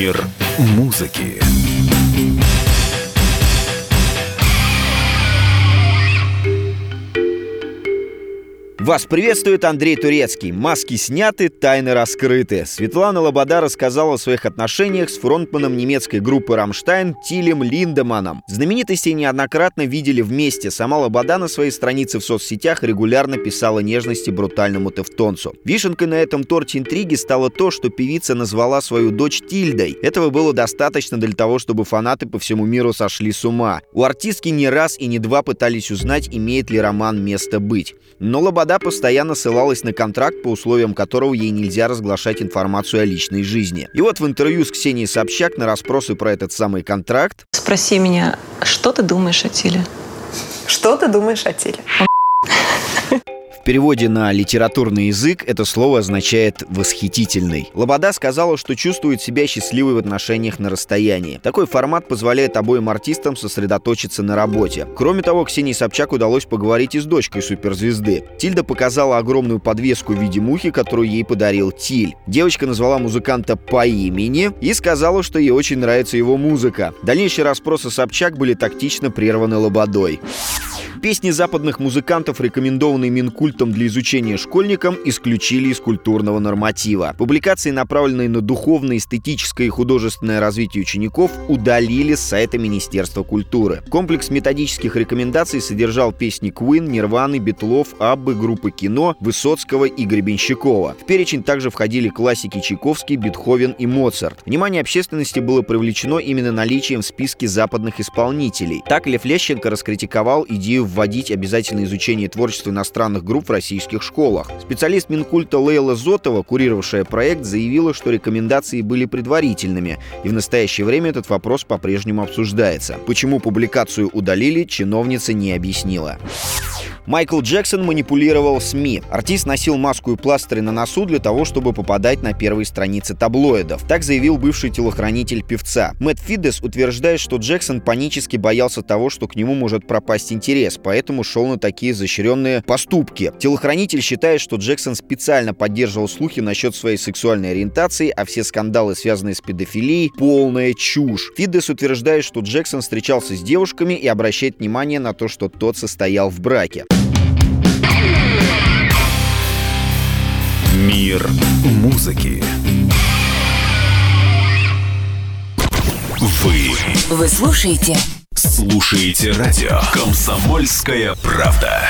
Мир музыки. Вас приветствует Андрей Турецкий. Маски сняты, тайны раскрыты. Светлана Лобода рассказала о своих отношениях с фронтманом немецкой группы «Рамштайн» Тилем Линдеманом. Знаменитости неоднократно видели вместе. Сама Лобода на своей странице в соцсетях регулярно писала нежности брутальному тевтонцу. Вишенкой на этом торте интриги стало то, что певица назвала свою дочь Тильдой. Этого было достаточно для того, чтобы фанаты по всему миру сошли с ума. У артистки не раз и не два пытались узнать, имеет ли роман место быть. Но Лобода Вода постоянно ссылалась на контракт, по условиям которого ей нельзя разглашать информацию о личной жизни. И вот в интервью с Ксенией Собчак на расспросы про этот самый контракт... Спроси меня, что ты думаешь о Тиле? Что ты думаешь о Тиле? В переводе на литературный язык это слово означает «восхитительный». Лобода сказала, что чувствует себя счастливой в отношениях на расстоянии. Такой формат позволяет обоим артистам сосредоточиться на работе. Кроме того, Ксении Собчак удалось поговорить и с дочкой суперзвезды. Тильда показала огромную подвеску в виде мухи, которую ей подарил Тиль. Девочка назвала музыканта по имени и сказала, что ей очень нравится его музыка. Дальнейшие расспросы Собчак были тактично прерваны Лободой. Песни западных музыкантов, рекомендованные Минкультом для изучения школьникам, исключили из культурного норматива. Публикации, направленные на духовное, эстетическое и художественное развитие учеников, удалили с сайта Министерства культуры. Комплекс методических рекомендаций содержал песни Queen, Нирваны, Битлов, Аббы, группы кино, Высоцкого и Гребенщикова. В перечень также входили классики Чайковский, Бетховен и Моцарт. Внимание общественности было привлечено именно наличием в списке западных исполнителей. Так Лев Лещенко раскритиковал идею вводить обязательное изучение творчества иностранных групп в российских школах. Специалист Минкульта Лейла Зотова, курировавшая проект, заявила, что рекомендации были предварительными, и в настоящее время этот вопрос по-прежнему обсуждается. Почему публикацию удалили, чиновница не объяснила. Майкл Джексон манипулировал СМИ. Артист носил маску и пластырь на носу для того, чтобы попадать на первые страницы таблоидов. Так заявил бывший телохранитель певца. Мэтт Фидес утверждает, что Джексон панически боялся того, что к нему может пропасть интерес, поэтому шел на такие изощренные поступки. Телохранитель считает, что Джексон специально поддерживал слухи насчет своей сексуальной ориентации, а все скандалы, связанные с педофилией, полная чушь. Фидес утверждает, что Джексон встречался с девушками и обращает внимание на то, что тот состоял в браке. Мир музыки. Вы Вы слушаете слушаете радио «Комсомольская правда».